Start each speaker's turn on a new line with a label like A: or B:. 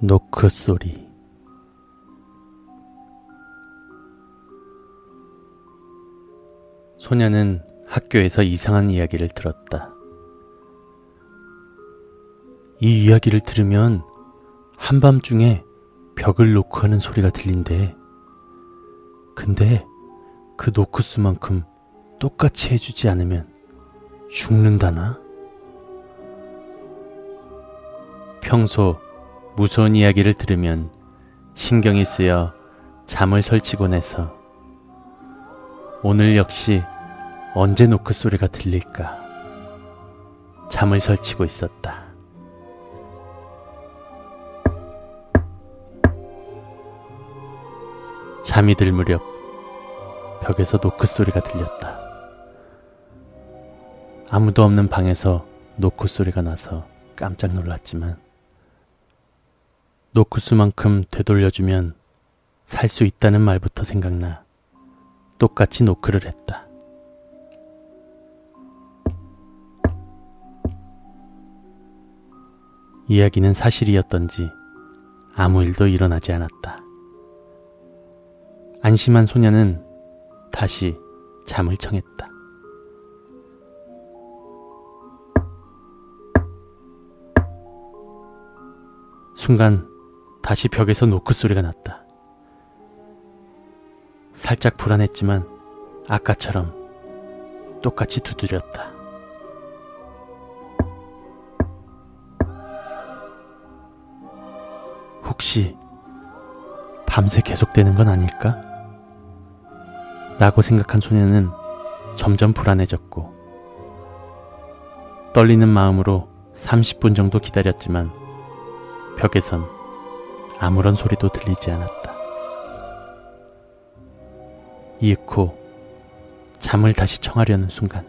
A: 노크 소리 소녀는 학교에서 이상한 이야기를 들었다. 이 이야기를 들으면 한밤중에 벽을 놓고 하는 소리가 들린대. 근데 그 노크수만큼 똑같이 해주지 않으면 죽는다나? 평소 무서운 이야기를 들으면 신경이 쓰여 잠을 설치곤 해서 오늘 역시 언제 노크 소리가 들릴까 잠을 설치고 있었다. 잠이 들 무렵 벽에서 노크 소리가 들렸다. 아무도 없는 방에서 노크 소리가 나서 깜짝 놀랐지만 노크수만큼 되돌려주면 살 수 있다는 말부터 생각나 똑같이 노크를 했다. 이야기는 사실이었던지 아무 일도 일어나지 않았다. 안심한 소녀는 다시 잠을 청했다. 순간 다시 벽에서 노크 소리가 났다. 살짝 불안했지만 아까처럼 똑같이 두드렸다. 혹시 밤새 계속되는 건 아닐까? 라고 생각한 소녀는 점점 불안해졌고, 떨리는 마음으로 30분 정도 기다렸지만, 벽에선 아무런 소리도 들리지 않았다. 이윽고 잠을 다시 청하려는 순간,